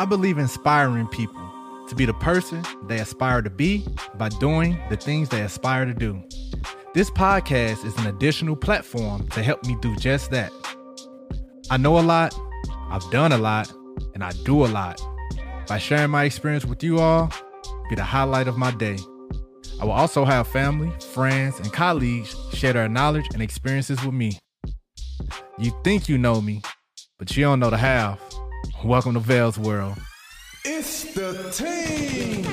I believe inspiring people to be the person they aspire to be by doing the things they aspire to do. This podcast is an additional platform to help me do just that. I know a lot, I've done a lot, and I do a lot. By sharing my experience with you all, be the highlight of my day. I will also have family, friends, and colleagues share their knowledge and experiences with me. You think you know me, but you don't know the half. Welcome to Vell's World. It's the team.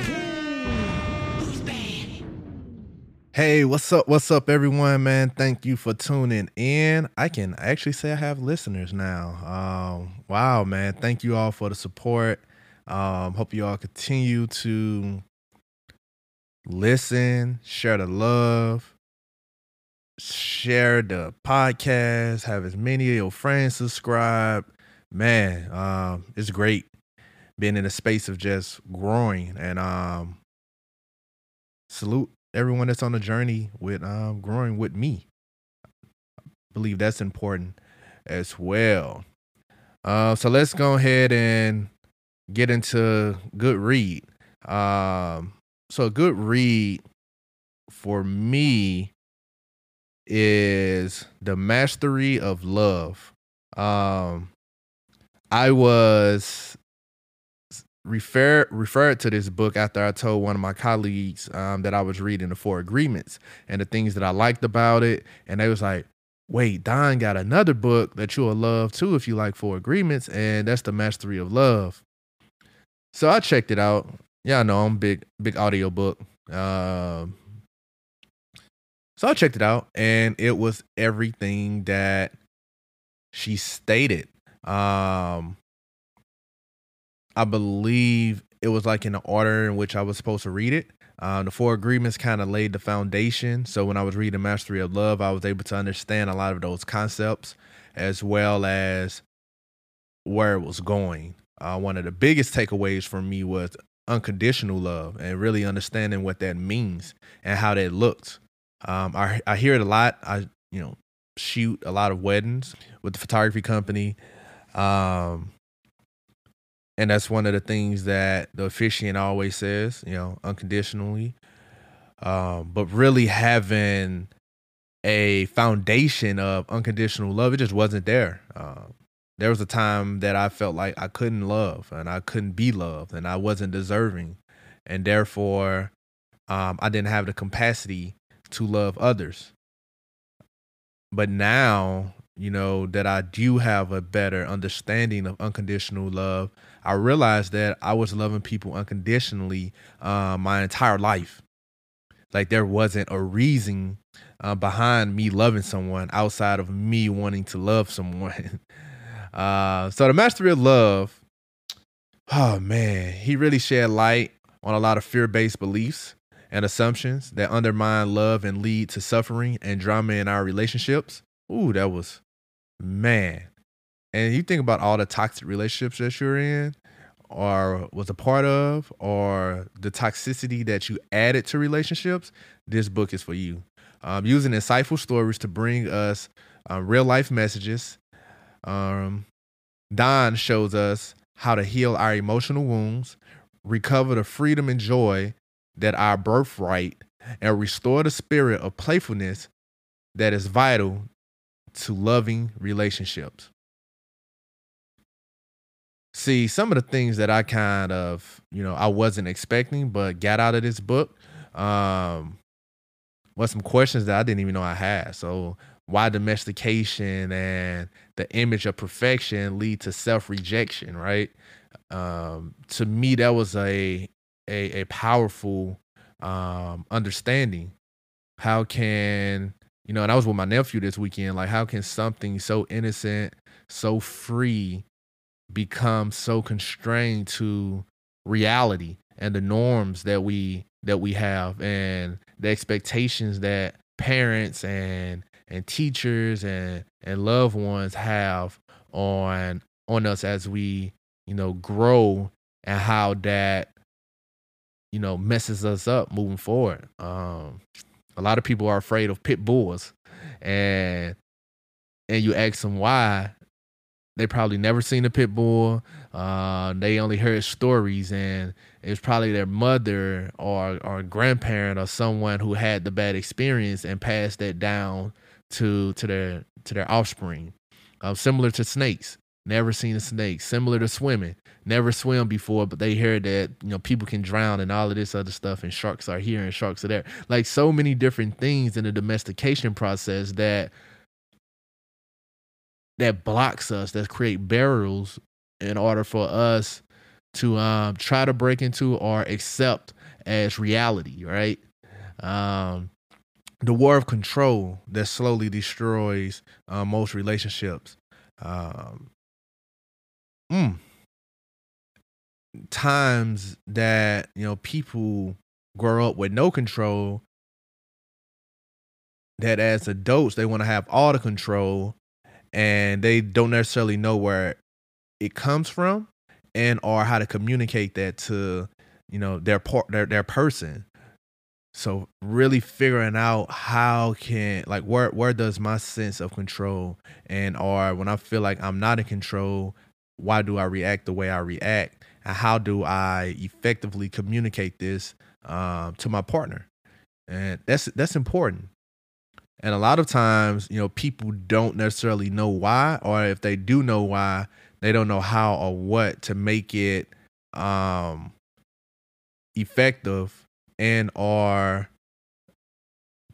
Hey, what's up? What's up, everyone, man? Thank you for tuning in. I can actually say I have listeners now. Um, wow, man. Thank you all for the support. Um, hope you all continue to listen, share the love, share the podcast, have as many of your friends subscribe. Man, um, it's great being in a space of just growing and um salute everyone that's on the journey with um growing with me. I believe that's important as well. Uh, so let's go ahead and get into good read. Um, so a good read for me is the mastery of love. Um, I was refer referred to this book after I told one of my colleagues um, that I was reading the Four Agreements and the things that I liked about it, and they was like, "Wait, Don got another book that you'll love too if you like Four Agreements, and that's the Mastery of Love." So I checked it out. Yeah, I know I'm big big audio book. Um, so I checked it out, and it was everything that she stated. Um, I believe it was like in the order in which I was supposed to read it. Um, the four agreements kind of laid the foundation. So when I was reading Mastery of Love, I was able to understand a lot of those concepts as well as where it was going. Uh, one of the biggest takeaways for me was unconditional love and really understanding what that means and how that looks. Um, I I hear it a lot. I you know shoot a lot of weddings with the photography company. Um, and that's one of the things that the officiant always says, you know, unconditionally. Um, but really having a foundation of unconditional love, it just wasn't there. Um, there was a time that I felt like I couldn't love and I couldn't be loved and I wasn't deserving. And therefore, um, I didn't have the capacity to love others. But now, you know, that I do have a better understanding of unconditional love, I realized that I was loving people unconditionally uh, my entire life. Like there wasn't a reason uh, behind me loving someone outside of me wanting to love someone. uh, so the mastery of love, oh man, he really shed light on a lot of fear-based beliefs and assumptions that undermine love and lead to suffering and drama in our relationships. Ooh, that was man. And you think about all the toxic relationships that you're in or was a part of or the toxicity that you added to relationships, this book is for you. Um, using insightful stories to bring us uh, real life messages. Um, Don shows us how to heal our emotional wounds, recover the freedom and joy that our birthright, and restore the spirit of playfulness that is vital to loving relationships. See, some of the things that I kind of, you know, I wasn't expecting, but got out of this book, um, was some questions that I didn't even know I had. So, why domestication and the image of perfection lead to self rejection, right? Um, to me, that was a a, a powerful um, understanding. How can you know? And I was with my nephew this weekend. Like, how can something so innocent, so free, become so constrained to reality and the norms that we that we have and the expectations that parents and and teachers and and loved ones have on on us as we you know grow and how that you know messes us up moving forward um a lot of people are afraid of pit bulls and and you ask them why they probably never seen a pit bull. Uh, they only heard stories, and it's probably their mother or or grandparent or someone who had the bad experience and passed that down to to their to their offspring. Uh, similar to snakes, never seen a snake. Similar to swimming, never swim before, but they heard that you know people can drown and all of this other stuff, and sharks are here and sharks are there. Like so many different things in the domestication process that that blocks us, that create barriers in order for us to um, try to break into or accept as reality, right? Um, the war of control that slowly destroys uh, most relationships. Um, mm, times that you know people grow up with no control that as adults they want to have all the control and they don't necessarily know where it comes from and or how to communicate that to you know their part their their person. So really figuring out how can like where where does my sense of control and or when i feel like i'm not in control why do i react the way i react? And how do i effectively communicate this um, to my partner? And that's that's important. And a lot of times, you know, people don't necessarily know why, or if they do know why, they don't know how or what to make it um effective and or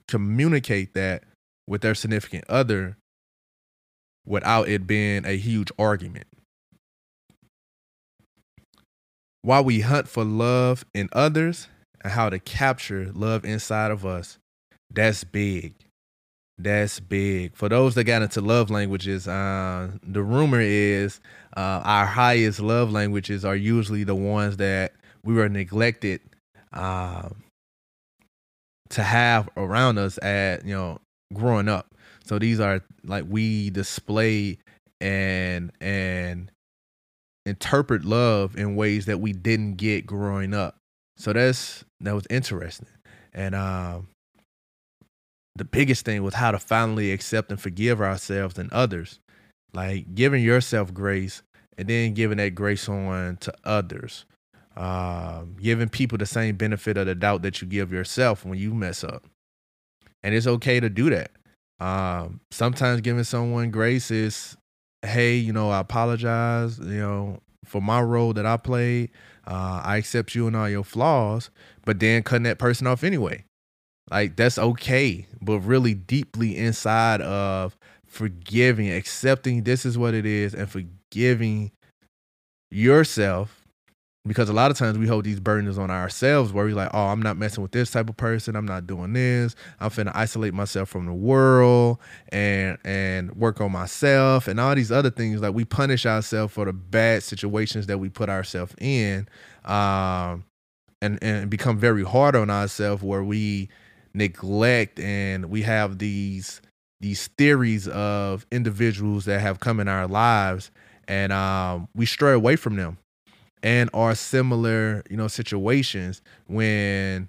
communicate that with their significant other without it being a huge argument. While we hunt for love in others and how to capture love inside of us, that's big. That's big. For those that got into love languages, uh, the rumor is uh, our highest love languages are usually the ones that we were neglected uh, to have around us at you know growing up. So these are like we display and and interpret love in ways that we didn't get growing up. So that's that was interesting. And um the biggest thing was how to finally accept and forgive ourselves and others. Like giving yourself grace and then giving that grace on to others. Um, giving people the same benefit of the doubt that you give yourself when you mess up. And it's okay to do that. Um, sometimes giving someone grace is, hey, you know, I apologize, you know, for my role that I played. Uh, I accept you and all your flaws, but then cutting that person off anyway. Like that's okay, but really deeply inside of forgiving, accepting this is what it is, and forgiving yourself. Because a lot of times we hold these burdens on ourselves where we're like, oh, I'm not messing with this type of person. I'm not doing this. I'm finna isolate myself from the world and and work on myself and all these other things. Like we punish ourselves for the bad situations that we put ourselves in. Um and, and become very hard on ourselves where we neglect and we have these these theories of individuals that have come in our lives and um, we stray away from them and are similar you know situations when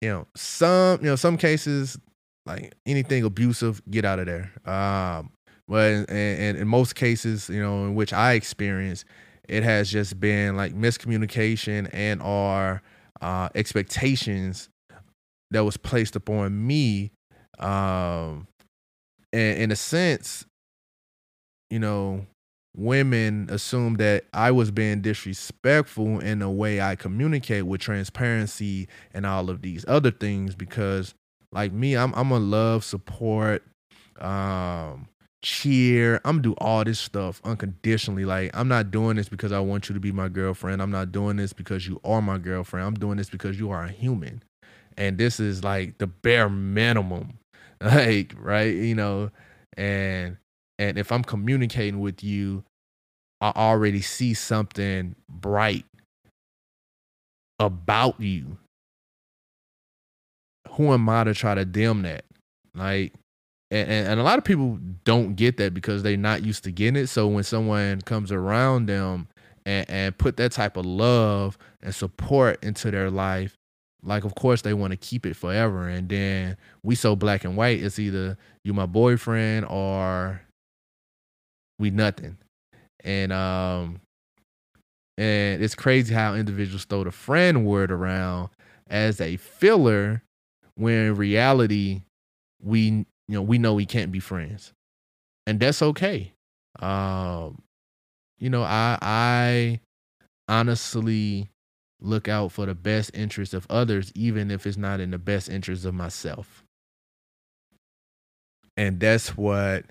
you know some you know some cases like anything abusive get out of there. Um but in, in, in most cases you know in which i experience it has just been like miscommunication and our uh, expectations that was placed upon me um and in a sense you know women assume that I was being disrespectful in the way I communicate with transparency and all of these other things because like me I'm I'm a love support um cheer. I'm do all this stuff unconditionally. Like I'm not doing this because I want you to be my girlfriend. I'm not doing this because you are my girlfriend. I'm doing this because you are a human. And this is like the bare minimum. Like right? You know? And and if i'm communicating with you i already see something bright about you. Who am i to try to dim that? Like and, and a lot of people don't get that because they're not used to getting it. So when someone comes around them and, and put that type of love and support into their life like of course they want to keep it forever. And then we so black and white it's either you my boyfriend or we nothing and um And it's crazy how individuals throw the friend word around as a filler when in reality we you know we know we can't be friends. And that's okay. Um you know, I I honestly look out for the best interest of others even if it's not in the best interest of myself. And that's what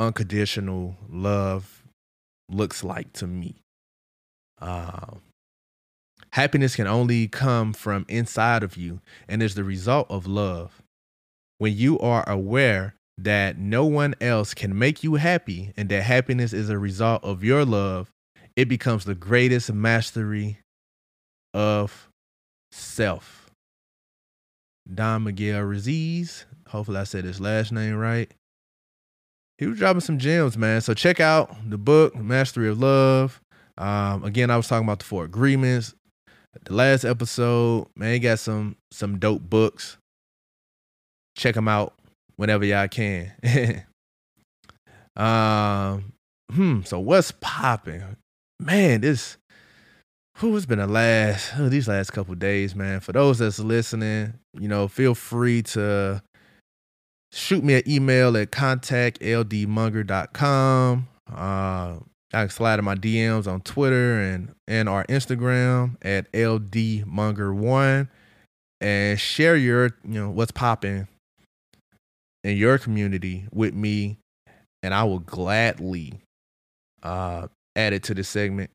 unconditional love looks like to me. Um, happiness can only come from inside of you and is the result of love. When you are aware that no one else can make you happy and that happiness is a result of your love, it becomes the greatest mastery of self. Don Miguel Ruiz, hopefully I said his last name right. He was dropping some gems, man. So check out the book, Mastery of Love. Um, again, I was talking about the four agreements. The last episode, man, he got some some dope books. Check them out whenever y'all can. um, hmm. So what's popping, man? This who has been the last oh, these last couple days, man. For those that's listening, you know, feel free to shoot me an email at contactldmonger.com. Uh, I can slide in my DMs on Twitter and and our Instagram at ldmonger1 and share your you know what's popping in your community with me, and I will gladly uh, add it to the segment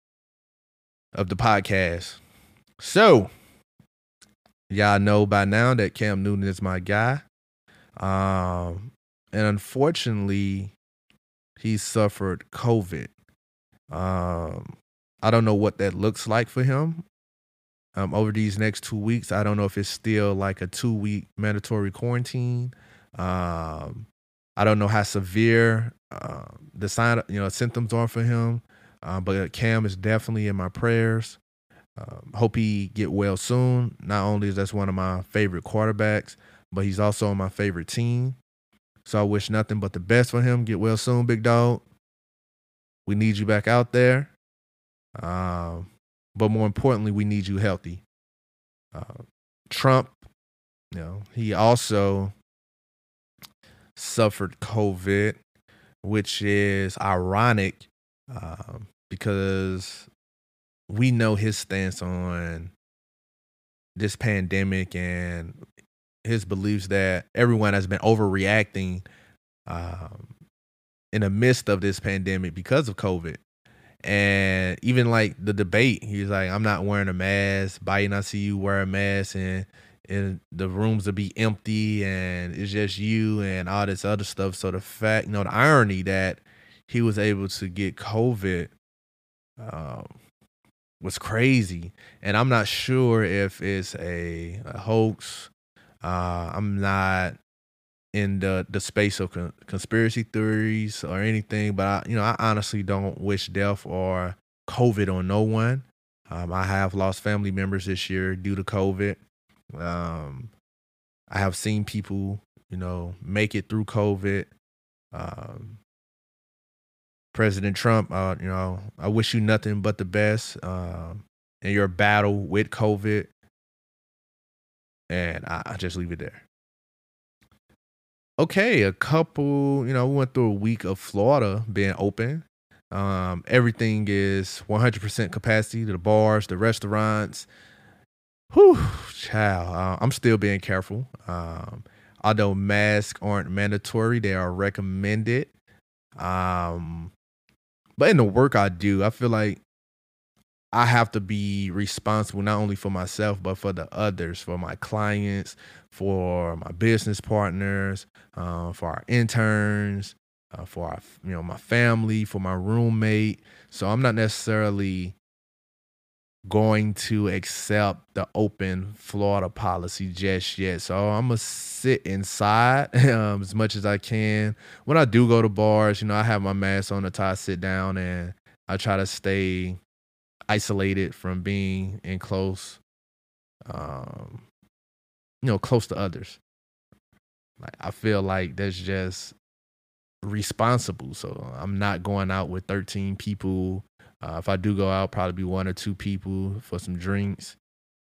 of the podcast. So, y'all know by now that Cam Newton is my guy. Um, and unfortunately, he suffered COVID. Um, I don't know what that looks like for him. Um, over these next two weeks, I don't know if it's still like a two week mandatory quarantine. Um, I don't know how severe uh, the sign, you know, symptoms are for him. Uh, but Cam is definitely in my prayers. Um, hope he get well soon. Not only is that one of my favorite quarterbacks, but he's also on my favorite team. So I wish nothing but the best for him. Get well soon, big dog. We need you back out there. Um, but more importantly, we need you healthy. Uh, Trump, you know, he also suffered COVID, which is ironic um, because we know his stance on this pandemic and his beliefs that everyone has been overreacting um, in the midst of this pandemic because of COVID. And even like the debate, he's like, I'm not wearing a mask. Biden, I see you wear a mask and and the rooms will be empty and it's just you and all this other stuff. So the fact, you know, the irony that he was able to get COVID um, was crazy. And I'm not sure if it's a, a hoax. Uh, I'm not in the the space of con- conspiracy theories or anything, but I, you know, I honestly don't wish death or COVID on no one. Um, I have lost family members this year due to COVID. Um, I have seen people, you know, make it through COVID. Um, President Trump, uh, you know, I wish you nothing but the best um, in your battle with COVID. And I, I just leave it there. Okay, a couple, you know, we went through a week of Florida being open. Um, everything is 100% capacity the bars, the restaurants. Whew, child. Uh, I'm still being careful. Um, although masks aren't mandatory, they are recommended. Um, but in the work I do, I feel like I have to be responsible not only for myself but for the others, for my clients, for my business partners, uh, for our interns, uh, for our you know my family, for my roommate. So I'm not necessarily going to accept the open Florida policy just yet. So I'm gonna sit inside um, as much as I can. When I do go to bars, you know, I have my mask on until I sit down, and I try to stay isolated from being in close, um, you know, close to others. Like I feel like that's just responsible. So I'm not going out with 13 people Uh, if I do go out, probably be one or two people for some drinks,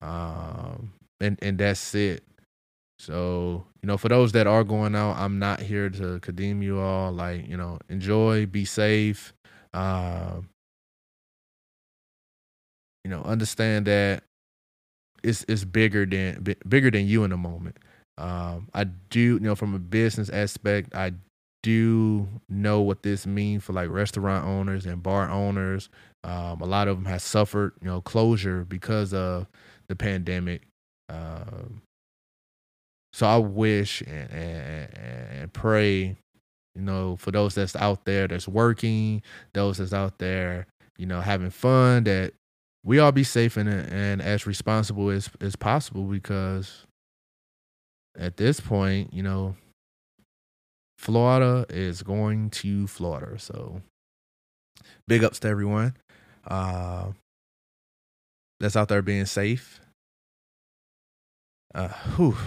um, and and that's it. So you know, for those that are going out, I'm not here to condemn you all. Like you know, enjoy, be safe. Uh, you know, understand that it's it's bigger than bi- bigger than you in the moment. Um, I do, you know, from a business aspect, I do know what this means for like restaurant owners and bar owners. Um, a lot of them have suffered, you know, closure because of the pandemic. Um, so I wish and, and, and pray, you know, for those that's out there that's working, those that's out there, you know, having fun, that we all be safe and and as responsible as as possible because at this point, you know, Florida is going to Florida. So big ups to everyone uh, that's out there being safe. Uh, whew.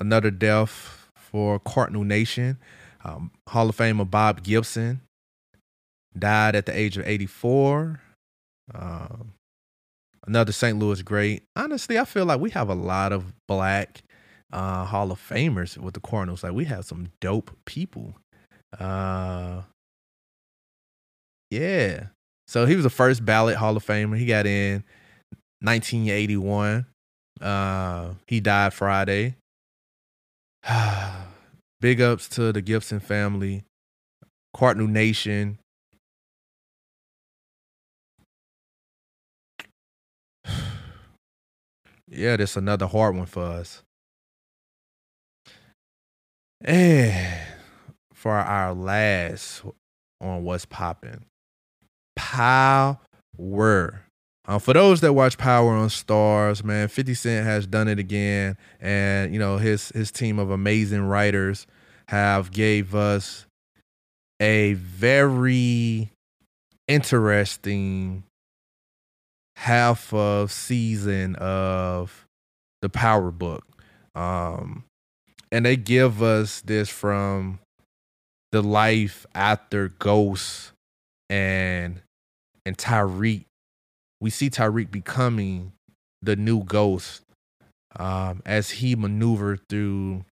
Another death for Cardinal Nation. Um, Hall of Famer Bob Gibson died at the age of 84. Um, another St. Louis great. Honestly, I feel like we have a lot of black uh, Hall of Famers with the Cardinals. Like we have some dope people. Uh, yeah. So he was the first ballot Hall of Famer. He got in 1981. Uh, he died Friday. Big ups to the Gibson family, Cardinal Nation. Yeah, that's another hard one for us. And for our last on what's popping, Power. Um, for those that watch Power on Starz, man, 50 Cent has done it again, and you know his his team of amazing writers have gave us a very interesting half of season of the Power book. Um, and they give us this from the life after Ghost and and Tariq. We see Tariq becoming the new Ghost um, as he maneuvered through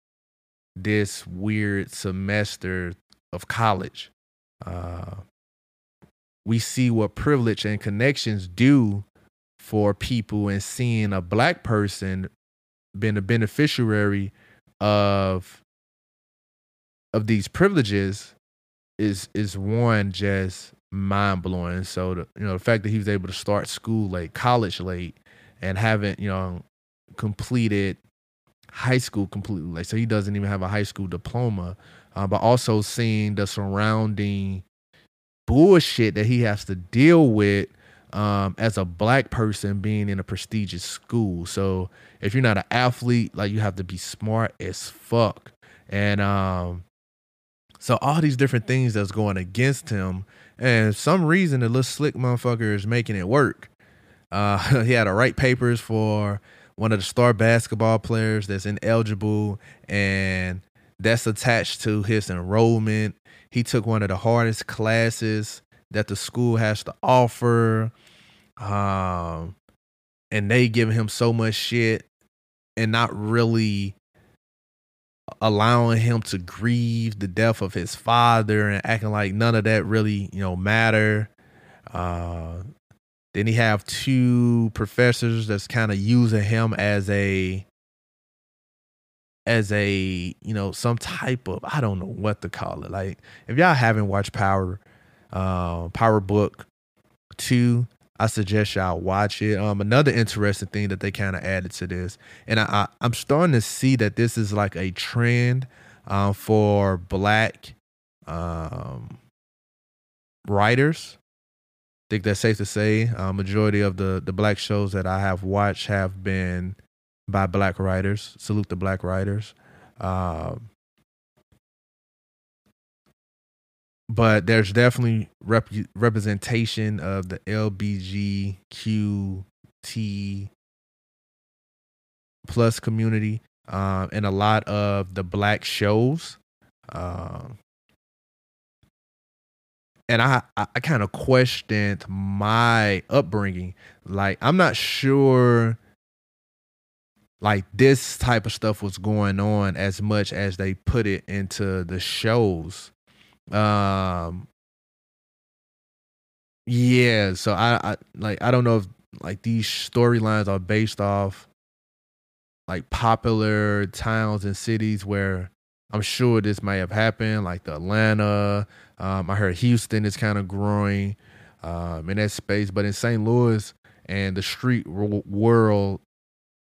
this weird semester of college. Uh, we see what privilege and connections do for people and seeing a black person being a beneficiary of of these privileges is is one just mind blowing. So the you know the fact that he was able to start school late, college late, and haven't you know completed high school completely late, so he doesn't even have a high school diploma. Uh, but also seeing the surrounding bullshit that he has to deal with um, as a black person being in a prestigious school. So if you're not an athlete, like you have to be smart as fuck. And um, so all these different things that's going against him, and some reason the little slick motherfucker is making it work. Uh, he had to write papers for one of the star basketball players that's ineligible, and that's attached to his enrollment. He took one of the hardest classes that the school has to offer. Um, and they giving him so much shit and not really allowing him to grieve the death of his father and acting like none of that really, you know, matter. Uh, then he have two professors that's kind of using him as a as a you know some type of I don't know what to call it. Like if y'all haven't watched Power, uh, Power Book two, I suggest y'all watch it. Um, another interesting thing that they kind of added to this, and I, I am starting to see that this is like a trend um, for black um, writers. I think that's safe to say. Uh, majority of the the black shows that I have watched have been by black writers. Salute the black writers. Um, but there's definitely rep- representation of the LBGQT plus community um, in a lot of the black shows. Um, and I I, I kind of questioned my upbringing. Like I'm not sure like this type of stuff was going on as much as they put it into the shows. Um yeah, so I, I like I don't know if like these storylines are based off like popular towns and cities where I'm sure this may have happened, like the Atlanta. Um, I heard Houston is kind of growing um, in that space, but in St. Louis and the street world,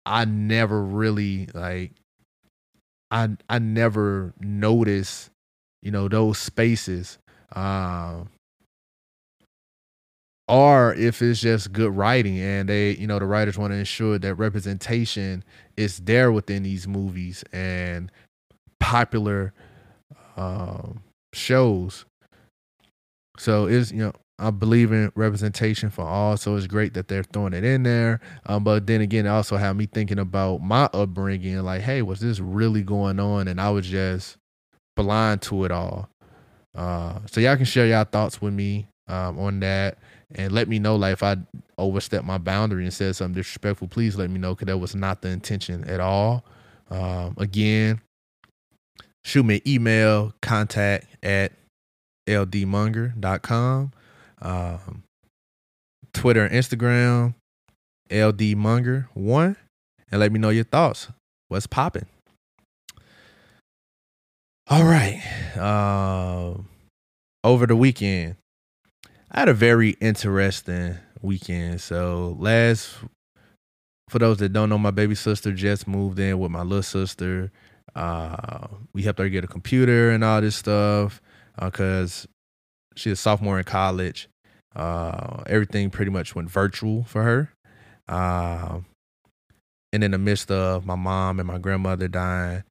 I never really like. I I never noticed, you know, those spaces. Um, or if it's just good writing and they you know the writers want to ensure that representation is there within these movies and popular um, shows so it's you know i believe in representation for all so it's great that they're throwing it in there um, but then again it also had me thinking about my upbringing like hey was this really going on and i was just blind to it all uh, so y'all can share y'all thoughts with me um, on that and let me know like if I overstepped my boundary and said something disrespectful. Please let me know because that was not the intention at all. Um, again, shoot me an email contact at ldmonger.com. Um, Twitter and Instagram, ldmonger1, and let me know your thoughts. What's popping? All right. Um, over the weekend, I had a very interesting weekend. So last, for those that don't know, my baby sister just moved in with my little sister. Uh, we helped her get a computer and all this stuff because uh, she's a sophomore in college. Uh, everything pretty much went virtual for her. Uh, and in the midst of my mom and my grandmother dying,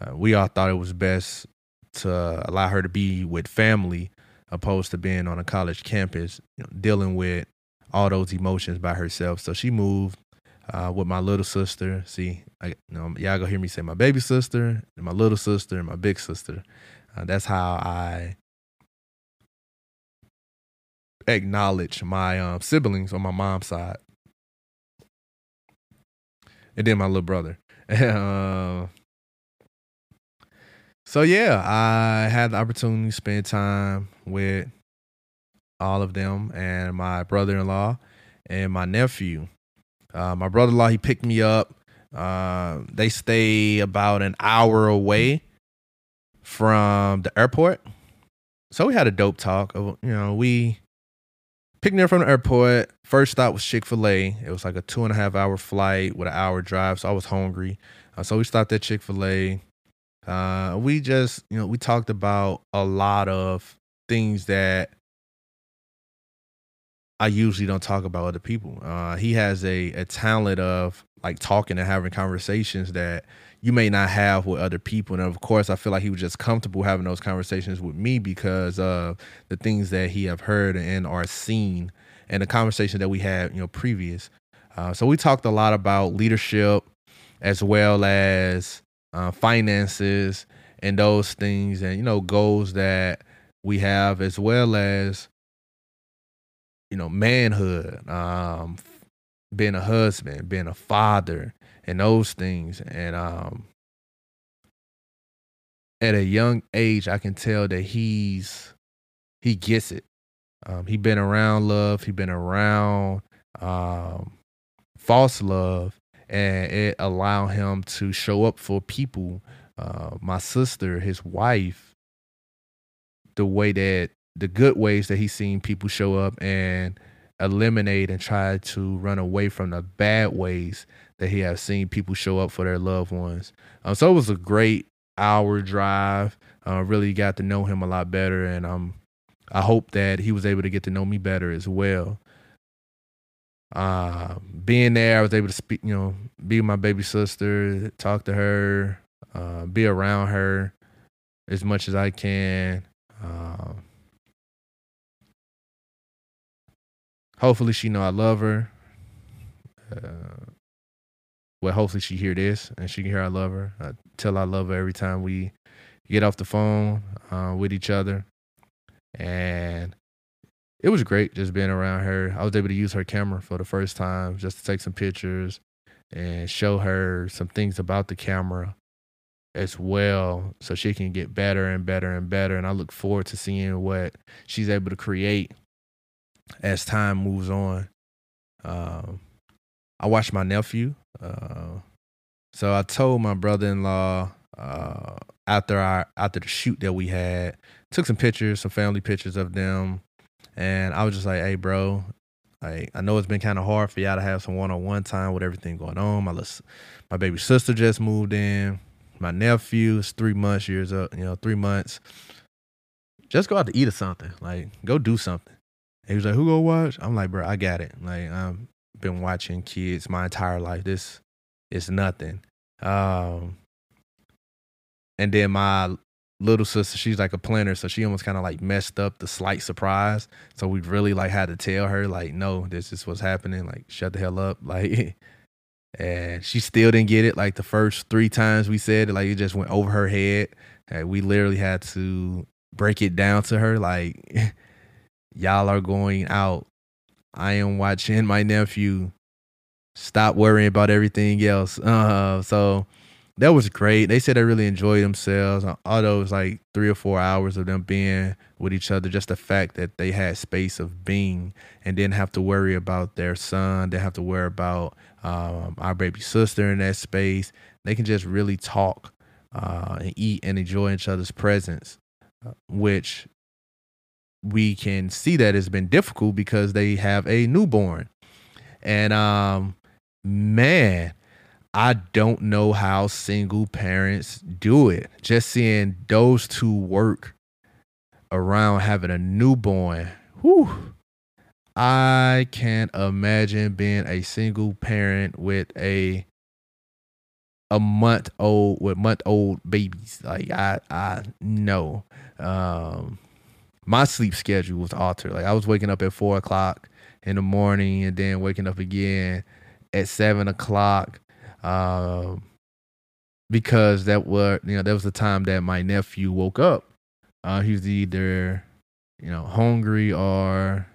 uh, we all thought it was best to allow her to be with family opposed to being on a college campus, you know, dealing with all those emotions by herself. So she moved uh, with my little sister. See, I, you know, y'all gonna hear me say my baby sister, my little sister, and my big sister. Uh, that's how I acknowledge my um, siblings on my mom's side, and then my little brother. uh, so yeah, I had the opportunity to spend time with all of them and my brother-in-law and my nephew. Uh, my brother-in-law he picked me up. Uh, they stay about an hour away from the airport, so we had a dope talk. Of, you know, we picked me up from the airport. First stop was Chick Fil A. It was like a two and a half hour flight with an hour drive, so I was hungry. Uh, so we stopped at Chick Fil A. Uh, we just, you know, we talked about a lot of things that I usually don't talk about other people. Uh, he has a, a talent of like talking and having conversations that you may not have with other people. And of course, I feel like he was just comfortable having those conversations with me because of the things that he have heard and are seen and the conversation that we had, you know, previous. Uh, so we talked a lot about leadership as well as uh, finances and those things and you know goals that we have as well as you know manhood um being a husband being a father and those things. And um at a young age i can tell that he's he gets it. Um he been around love he been around um false love and it allowed him to show up for people. Uh, my sister, his wife, the way that the good ways that he's seen people show up and eliminate and try to run away from the bad ways that he has seen people show up for their loved ones. Um, so it was a great hour drive. Uh, really got to know him a lot better, and um, I hope that he was able to get to know me better as well uh, being there, I was able to speak, you know, be my baby sister, talk to her, uh, be around her as much as I can. Uh, hopefully, she know I love her. Uh, well, hopefully she hear this and she can hear I love her. I tell I love her every time we get off the phone uh, with each other, and it was great just being around her. I was able to use her camera for the first time just to take some pictures and show her some things about the camera as well so she can get better and better and better and I look forward to seeing what she's able to create as time moves on. Um, I watched my nephew. Uh, so I told my brother-in-law uh, after our after the shoot that we had, took some pictures, some family pictures of them, and I was just like, "Hey, bro, like I know it's been kind of hard for y'all to have some one-on-one time with everything going on. My little, my baby sister just moved in. My nephew is three months years up. You know, three months. Just go out to eat or something. Like, go do something." And he was like, "Who go watch?" I'm like, "Bro, I got it. Like, I've been watching kids my entire life. This is nothing." Um, and then my little sister, she's like a planner, so she almost kind of like messed up the slight surprise. So we really like had to tell her, like, no, this is what's happening. Like, shut the hell up. Like, and she still didn't get it. Like the first three times we said it, like it just went over her head. And we literally had to break it down to her, like, y'all are going out. I am watching my nephew. Stop worrying about everything else. Uh, so that was great. They said they really enjoyed themselves. Although it was like three or four hours of them being with each other, just the fact that they had space of being and didn't have to worry about their son, didn't have to worry about um, our baby sister in that space. They can just really talk uh, and eat and enjoy each other's presence, uh, which we can see that has been difficult because they have a newborn. And um, man, I don't know how single parents do it. Just seeing those two work around having a newborn. Whew. I can't imagine being a single parent with a a month old with month old babies. Like I I know. Um my sleep schedule was altered. Like I was waking up at four o'clock in the morning and then waking up again at seven o'clock um, because that was you know that was the time that my nephew woke up. Uh, he was either you know hungry or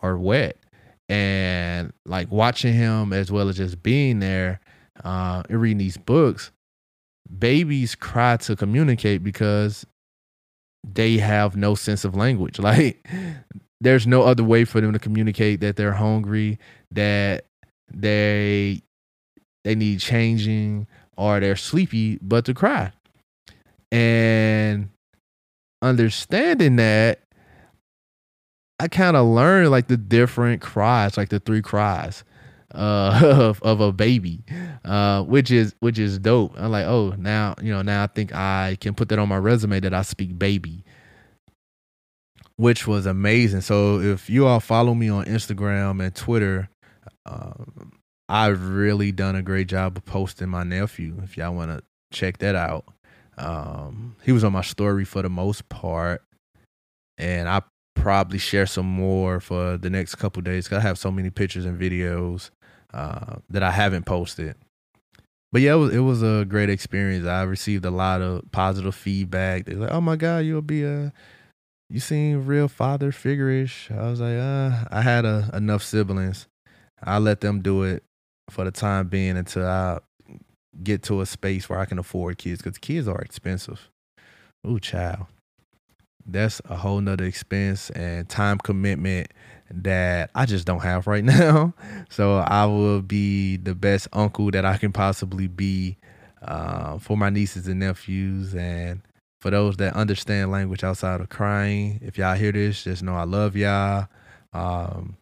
or wet, and like watching him as well as just being there uh, and reading these books. Babies cry to communicate because they have no sense of language. Like there's no other way for them to communicate that they're hungry, that they they need changing or they're sleepy, but to cry. And understanding that, I kind of learned like the different cries, like the three cries uh, of of a baby, uh, which is which is dope. I'm like, oh, now you know, now I think I can put that on my resume that I speak baby, which was amazing. So if you all follow me on Instagram and Twitter, um, I've really done a great job of posting my nephew. If y'all want to check that out, um, he was on my story for the most part, and I probably share some more for the next couple days. Cause I have so many pictures and videos uh, that I haven't posted. But yeah, it was, it was a great experience. I received a lot of positive feedback. They're like, "Oh my god, you'll be a you seem real father figure-ish." I was like, "Uh, I had a, enough siblings. I let them do it for the time being until I get to a space where I can afford kids because kids are expensive. Ooh, child. That's a whole nother expense and time commitment that I just don't have right now. So I will be the best uncle that I can possibly be uh, for my nieces and nephews. And for those that understand language outside of crying, if y'all hear this, just know I love y'all. Um,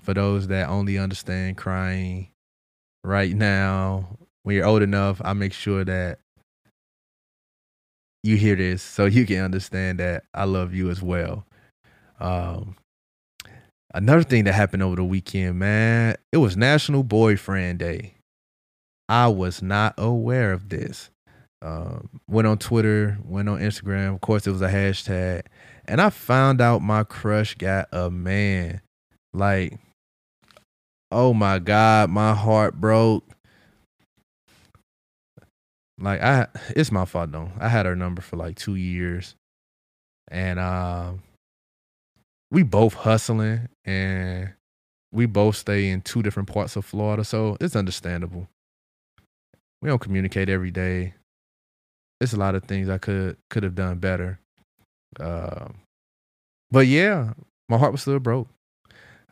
for those that only understand crying, right now, when you're old enough, I make sure that you hear this so you can understand that I love you as well. Um, another thing that happened over the weekend, man, it was National Boyfriend Day. I was not aware of this. Um, went on Twitter, went on Instagram. Of course, it was a hashtag, and I found out my crush got a man. Like oh my god, my heart broke. Like I, it's my fault though. I had her number for like two years, and um, we both hustling and we both stay in two different parts of Florida, so it's understandable. We don't communicate every day. There's a lot of things I could could have done better. Um, but yeah, my heart was still broke.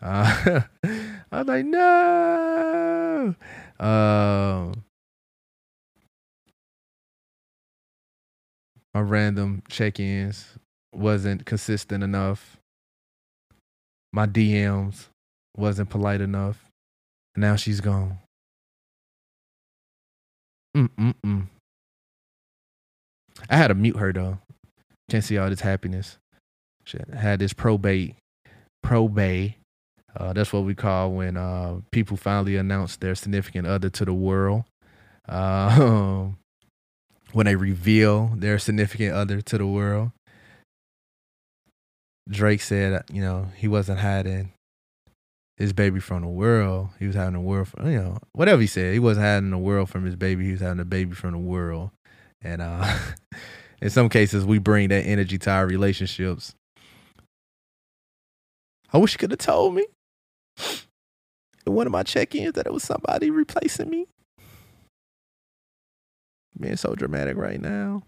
Uh, I was like, no. Um, my random check-ins wasn't consistent enough. My DMs wasn't polite enough. Now she's gone. Mm-mm-mm. I had to mute her though. Can't see all this happiness. She had this probate, probate. Uh, that's what we call when uh, people finally announce their significant other to the world. Uh, when they reveal their significant other to the world. Drake said, you know, he wasn't hiding his baby from the world. He was having the world from, you know, whatever he said. He wasn't hiding the world from his baby. He was having the baby from the world. And uh, in some cases, we bring that energy to our relationships. I wish you could have told me in one of my check ins that it was somebody replacing me. Being so dramatic right now.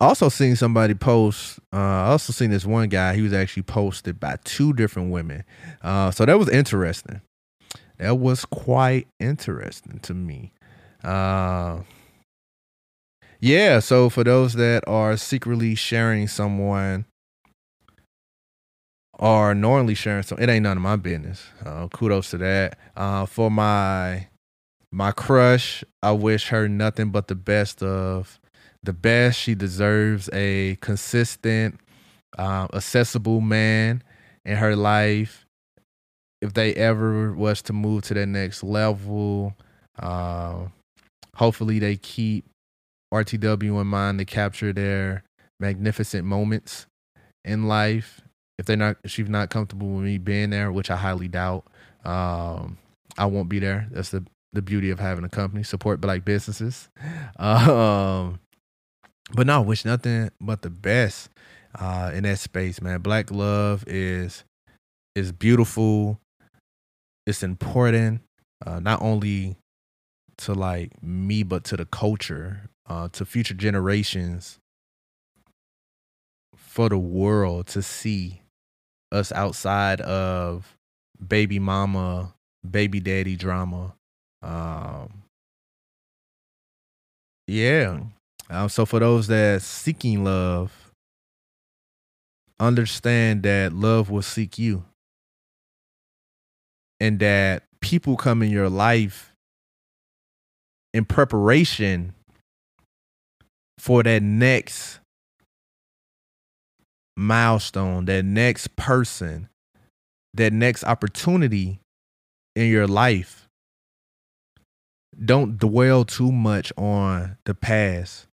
Also seen somebody post. Uh, I also seen this one guy. He was actually posted by two different women. Uh, so that was interesting. That was quite interesting to me. Uh, yeah. So for those that are secretly sharing someone or knowingly sharing some, it ain't none of my business. Uh, kudos to that. Uh, for my my crush, I wish her nothing but the best of the best. She deserves a consistent, uh, accessible man in her life. If they ever was to move to the next level, uh, hopefully they keep RTW in mind to capture their magnificent moments in life. If they're not, if she's not comfortable with me being there, which I highly doubt, um, I won't be there. That's the the beauty of having a company support black businesses. Um, but no, wish nothing but the best uh, in that space, man. Black love is is beautiful. It's important, uh, not only to like me, but to the culture, uh, to future generations, for the world to see us outside of baby mama, baby daddy drama, um, yeah. Um, so for those that seeking love, understand that love will seek you. And that people come in your life in preparation for that next milestone, that next person, that next opportunity in your life don't dwell too much on the past.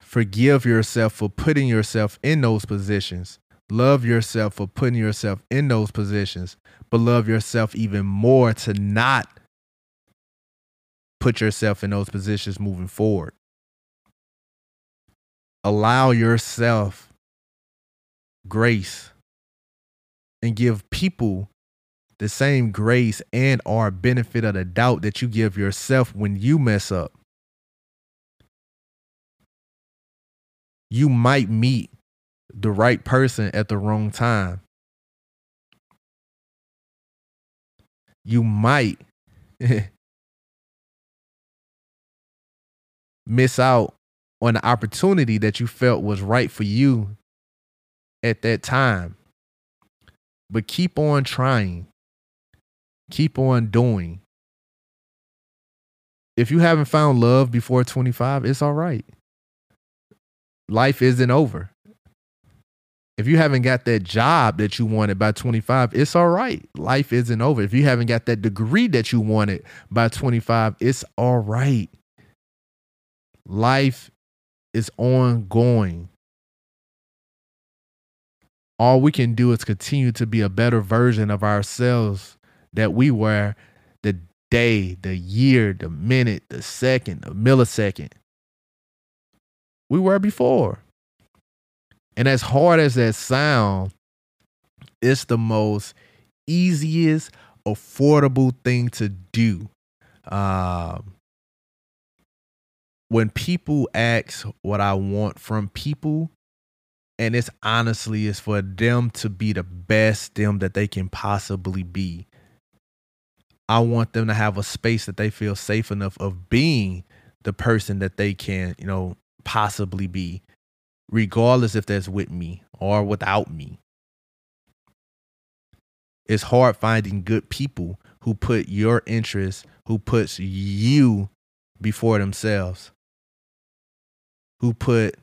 Forgive yourself for putting yourself in those positions. Love yourself for putting yourself in those positions, but love yourself even more to not put yourself in those positions moving forward. Allow yourself grace and give people the same grace and or benefit of the doubt that you give yourself when you mess up. You might meet the right person at the wrong time. You might miss out on the opportunity that you felt was right for you at that time. But keep on trying keep on doing. If you haven't found love before 25, it's all right. Life isn't over. If you haven't got that job that you wanted by 25, it's all right. Life isn't over. If you haven't got that degree that you wanted by 25, it's all right. Life is ongoing. All we can do is continue to be a better version of ourselves that we were the day, the year, the minute, the second, the millisecond we were before. And as hard as that sound, it's the most easiest, affordable thing to do. Um, when people ask what I want from people, and it's honestly is for them to be the best them that they can possibly be. I want them to have a space that they feel safe enough of being the person that they can, you know, possibly be, regardless if that's with me or without me. It's hard finding good people who put your interests, who puts you before themselves, who put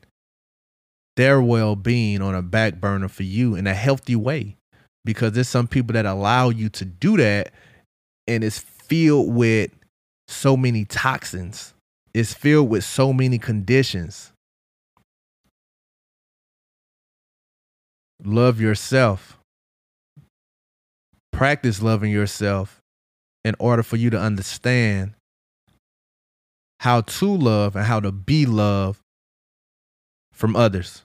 their well-being on a back burner for you in a healthy way. Because there's some people that allow you to do that and it's filled with so many toxins. It's filled with so many conditions. Love yourself. Practice loving yourself in order for you to understand how to love and how to be loved from others.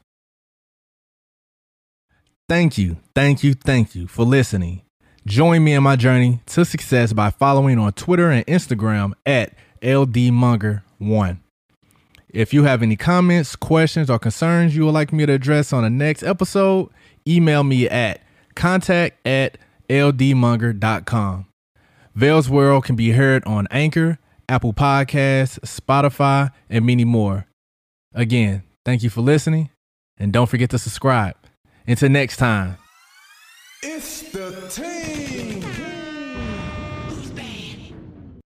Thank you, thank you, thank you for listening. Join me in my journey to success by following on Twitter and Instagram at LDMonger1. If you have any comments, questions, or concerns you would like me to address on the next episode, email me at contact at ldmonger.com. Vell's World can be heard on Anchor, Apple Podcasts, Spotify, and many more. Again, thank you for listening, and don't forget to subscribe. Until next time. It's the team.